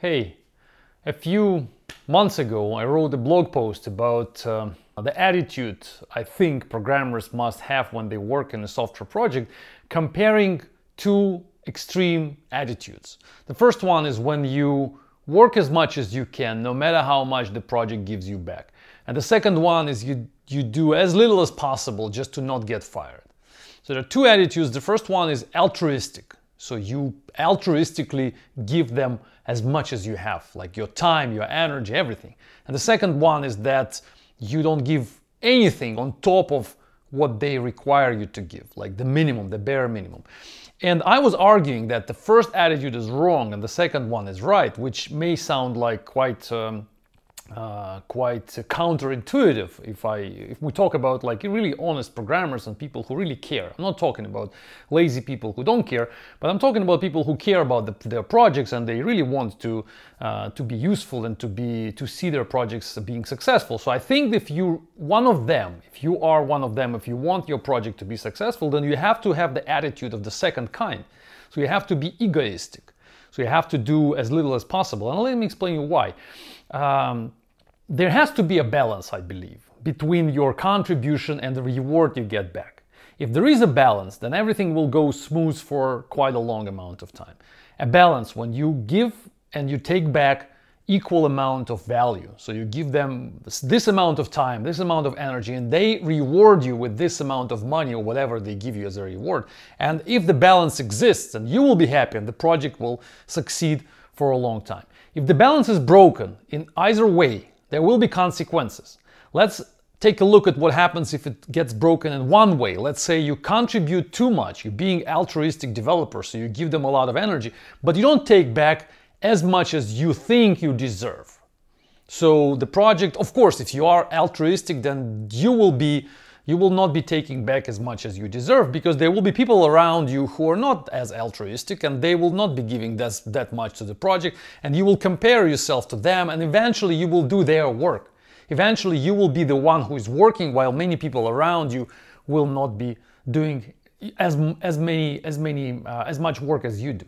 Hey, a few months ago I wrote a blog post about um, the attitude I think programmers must have when they work in a software project, comparing two extreme attitudes. The first one is when you work as much as you can, no matter how much the project gives you back. And the second one is you, you do as little as possible just to not get fired. So there are two attitudes. The first one is altruistic. So you altruistically give them as much as you have, like your time, your energy, everything. And the second one is that you don't give anything on top of what they require you to give, like the minimum, the bare minimum. And I was arguing that the first attitude is wrong and the second one is right, which may sound like quite um, uh, quite counterintuitive if I if we talk about like really honest programmers and people who really care. I'm not talking about lazy people who don't care, but I'm talking about people who care about the, their projects and they really want to uh, to be useful and to be to see their projects being successful. So I think if you one of them, if you are one of them, if you want your project to be successful, then you have to have the attitude of the second kind. So you have to be egoistic. So you have to do as little as possible. And let me explain you why. Um, there has to be a balance, I believe, between your contribution and the reward you get back. If there is a balance, then everything will go smooth for quite a long amount of time. A balance when you give and you take back equal amount of value. So you give them this amount of time, this amount of energy, and they reward you with this amount of money or whatever they give you as a reward. And if the balance exists, and you will be happy and the project will succeed for a long time. If the balance is broken in either way, there will be consequences. Let's take a look at what happens if it gets broken in one way. Let's say you contribute too much, you're being altruistic developer, so you give them a lot of energy, but you don't take back as much as you think you deserve. So the project, of course, if you are altruistic, then you will be you will not be taking back as much as you deserve because there will be people around you who are not as altruistic and they will not be giving that, that much to the project and you will compare yourself to them and eventually you will do their work. Eventually you will be the one who is working while many people around you will not be doing as, as many as many uh, as much work as you do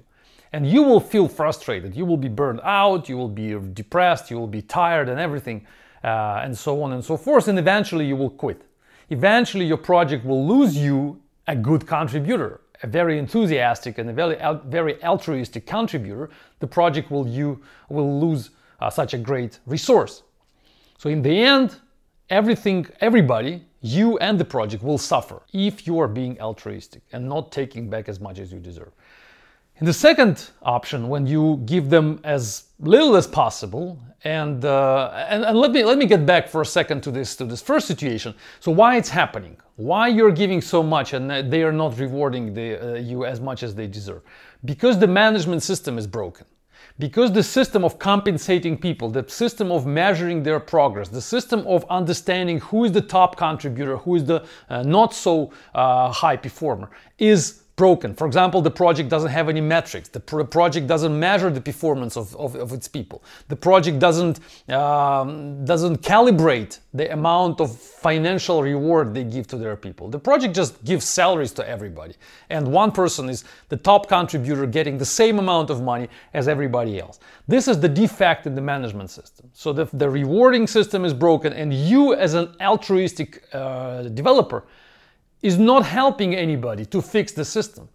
and you will feel frustrated you will be burned out you will be depressed you will be tired and everything uh, and so on and so forth and eventually you will quit eventually your project will lose you a good contributor, a very enthusiastic and a very, very altruistic contributor. The project will, you, will lose uh, such a great resource. So in the end, everything, everybody, you and the project will suffer if you are being altruistic and not taking back as much as you deserve. In the second option, when you give them as little as possible, and, uh, and, and let me let me get back for a second to this to this first situation. So why it's happening? Why you're giving so much and they are not rewarding the, uh, you as much as they deserve? Because the management system is broken. Because the system of compensating people, the system of measuring their progress, the system of understanding who is the top contributor, who is the uh, not so uh, high performer, is broken. For example, the project doesn't have any metrics. The pro- project doesn't measure the performance of, of, of its people. The project doesn't, um, doesn't calibrate the amount of financial reward they give to their people. The project just gives salaries to everybody. And one person is the top contributor getting the same amount of money as everybody else. This is the defect in the management system. So the, the rewarding system is broken, and you, as an altruistic uh, developer, is not helping anybody to fix the system.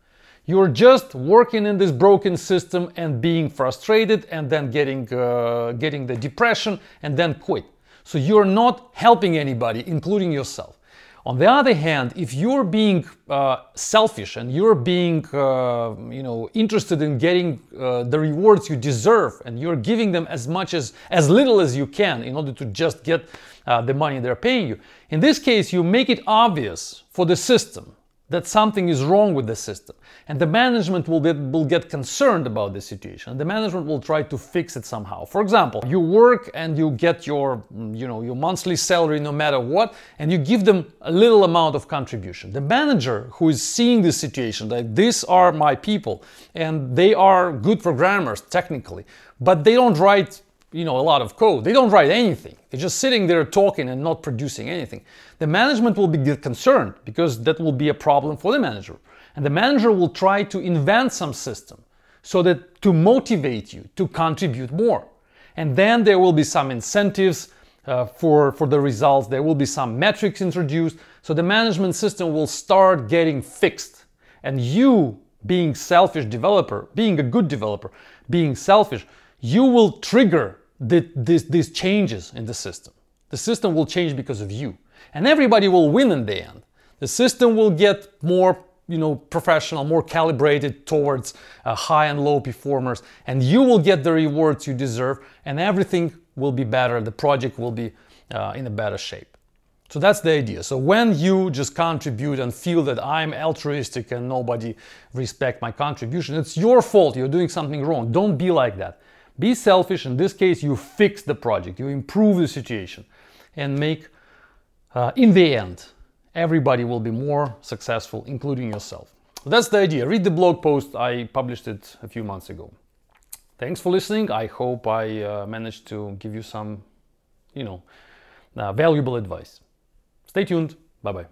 You're just working in this broken system and being frustrated and then getting, uh, getting the depression and then quit. So you're not helping anybody, including yourself. On the other hand, if you're being uh, selfish and you're being, uh, you know, interested in getting uh, the rewards you deserve, and you're giving them as much as as little as you can in order to just get uh, the money they're paying you, in this case, you make it obvious for the system that something is wrong with the system. And the management will get, will get concerned about the situation. And the management will try to fix it somehow. For example, you work and you get your, mm, you know, your monthly salary no matter what, and you give them a little amount of contribution. The manager who is seeing this situation, that these are my people, and they are good programmers technically, but they don't write you know, a lot of code. They don't write anything. They're just sitting there talking and not producing anything. The management will be concerned because that will be a problem for the manager. And the manager will try to invent some system so that to motivate you to contribute more. And then there will be some incentives uh, for, for the results. There will be some metrics introduced. So the management system will start getting fixed. And you, being selfish developer, being a good developer, being selfish, you will trigger the, this, these changes in the system. The system will change because of you. And everybody will win in the end. The system will get more you know professional more calibrated towards uh, high and low performers. And you will get the rewards you deserve and everything will be better. The project will be uh, in a better shape. So that's the idea. So when you just contribute and feel that i'm altruistic and nobody respect my contribution it's your fault. You're doing something wrong. Don't be like that be selfish in this case you fix the project you improve the situation and make uh, in the end everybody will be more successful, including yourself. That's the idea. Read the blog post. I published it a few months ago. Thanks for listening. I hope I uh, managed to give you some, you know, uh, valuable advice. Stay tuned. Bye bye.